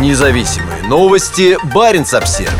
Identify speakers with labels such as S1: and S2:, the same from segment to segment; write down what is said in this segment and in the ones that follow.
S1: Независимые новости. Барин обсерва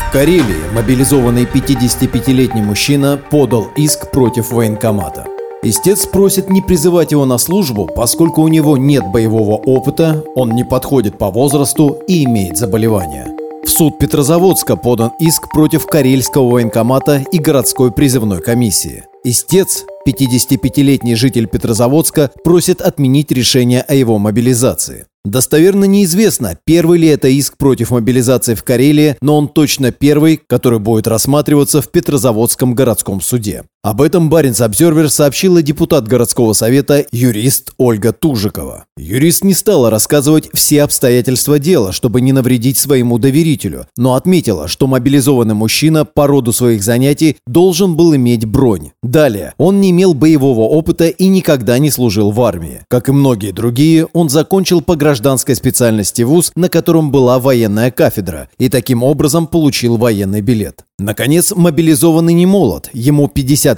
S2: В Карелии мобилизованный 55-летний мужчина подал иск против военкомата. Истец просит не призывать его на службу, поскольку у него нет боевого опыта, он не подходит по возрасту и имеет заболевание. В суд Петрозаводска подан иск против Карельского военкомата и городской призывной комиссии. Истец, 55-летний житель Петрозаводска, просит отменить решение о его мобилизации. Достоверно неизвестно, первый ли это иск против мобилизации в Карелии, но он точно первый, который будет рассматриваться в Петрозаводском городском суде. Об этом Баренц Обзервер сообщила депутат городского совета юрист Ольга Тужикова. Юрист не стала рассказывать все обстоятельства дела, чтобы не навредить своему доверителю, но отметила, что мобилизованный мужчина по роду своих занятий должен был иметь бронь. Далее, он не имел боевого опыта и никогда не служил в армии. Как и многие другие, он закончил по гражданской специальности вуз, на котором была военная кафедра, и таким образом получил военный билет. Наконец, мобилизованный не молод, ему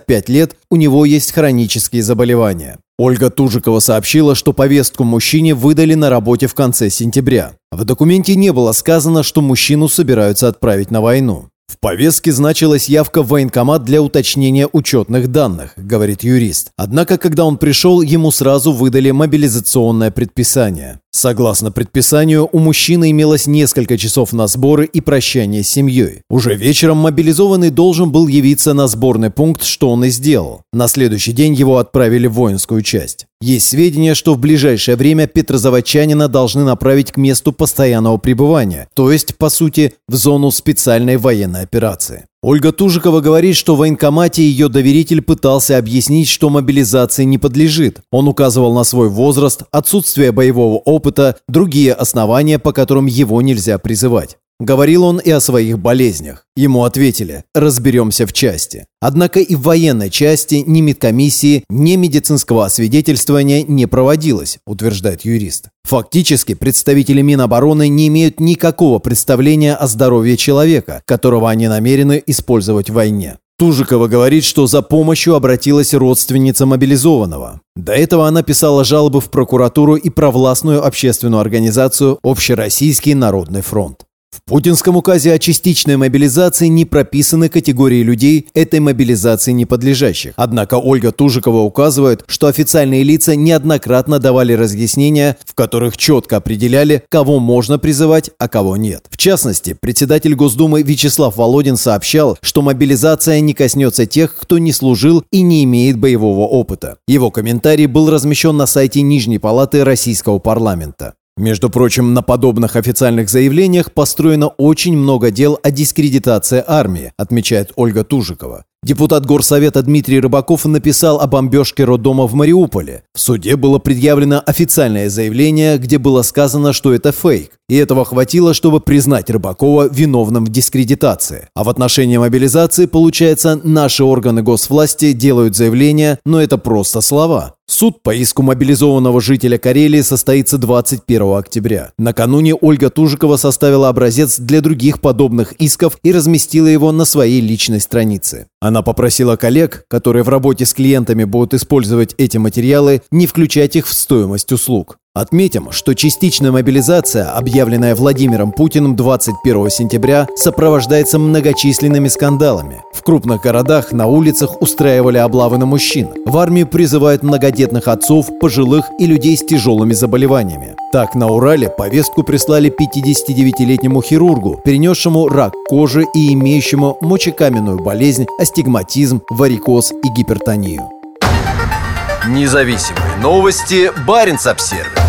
S2: 55 лет, у него есть хронические заболевания. Ольга Тужикова сообщила, что повестку мужчине выдали на работе в конце сентября. В документе не было сказано, что мужчину собираются отправить на войну. В повестке значилась явка в военкомат для уточнения учетных данных, говорит юрист. Однако, когда он пришел, ему сразу выдали мобилизационное предписание. Согласно предписанию, у мужчины имелось несколько часов на сборы и прощание с семьей. Уже вечером мобилизованный должен был явиться на сборный пункт, что он и сделал. На следующий день его отправили в воинскую часть. Есть сведения, что в ближайшее время петрозаводчанина должны направить к месту постоянного пребывания, то есть, по сути, в зону специальной военной операции. Ольга Тужикова говорит, что в военкомате ее доверитель пытался объяснить, что мобилизации не подлежит. Он указывал на свой возраст, отсутствие боевого опыта, другие основания, по которым его нельзя призывать. Говорил он и о своих болезнях. Ему ответили «разберемся в части». Однако и в военной части ни медкомиссии, ни медицинского освидетельствования не проводилось, утверждает юрист. Фактически представители Минобороны не имеют никакого представления о здоровье человека, которого они намерены использовать в войне. Тужикова говорит, что за помощью обратилась родственница мобилизованного. До этого она писала жалобы в прокуратуру и провластную общественную организацию «Общероссийский народный фронт». В путинском указе о частичной мобилизации не прописаны категории людей, этой мобилизации не подлежащих. Однако Ольга Тужикова указывает, что официальные лица неоднократно давали разъяснения, в которых четко определяли, кого можно призывать, а кого нет. В частности, председатель Госдумы Вячеслав Володин сообщал, что мобилизация не коснется тех, кто не служил и не имеет боевого опыта. Его комментарий был размещен на сайте Нижней Палаты Российского парламента. Между прочим, на подобных официальных заявлениях построено очень много дел о дискредитации армии, отмечает Ольга Тужикова. Депутат Горсовета Дмитрий Рыбаков написал о бомбежке роддома в Мариуполе. В суде было предъявлено официальное заявление, где было сказано, что это фейк. И этого хватило, чтобы признать Рыбакова виновным в дискредитации. А в отношении мобилизации, получается, наши органы госвласти делают заявление, но это просто слова. Суд по иску мобилизованного жителя Карелии состоится 21 октября. Накануне Ольга Тужикова составила образец для других подобных исков и разместила его на своей личной странице. Она попросила коллег, которые в работе с клиентами будут использовать эти материалы, не включать их в стоимость услуг. Отметим, что частичная мобилизация, объявленная Владимиром Путиным 21 сентября, сопровождается многочисленными скандалами. В крупных городах на улицах устраивали облавы на мужчин. В армию призывают многодетных отцов, пожилых и людей с тяжелыми заболеваниями. Так, на Урале повестку прислали 59-летнему хирургу, перенесшему рак кожи и имеющему мочекаменную болезнь, астигматизм, варикоз и гипертонию.
S1: Независимые новости. Барин обсервис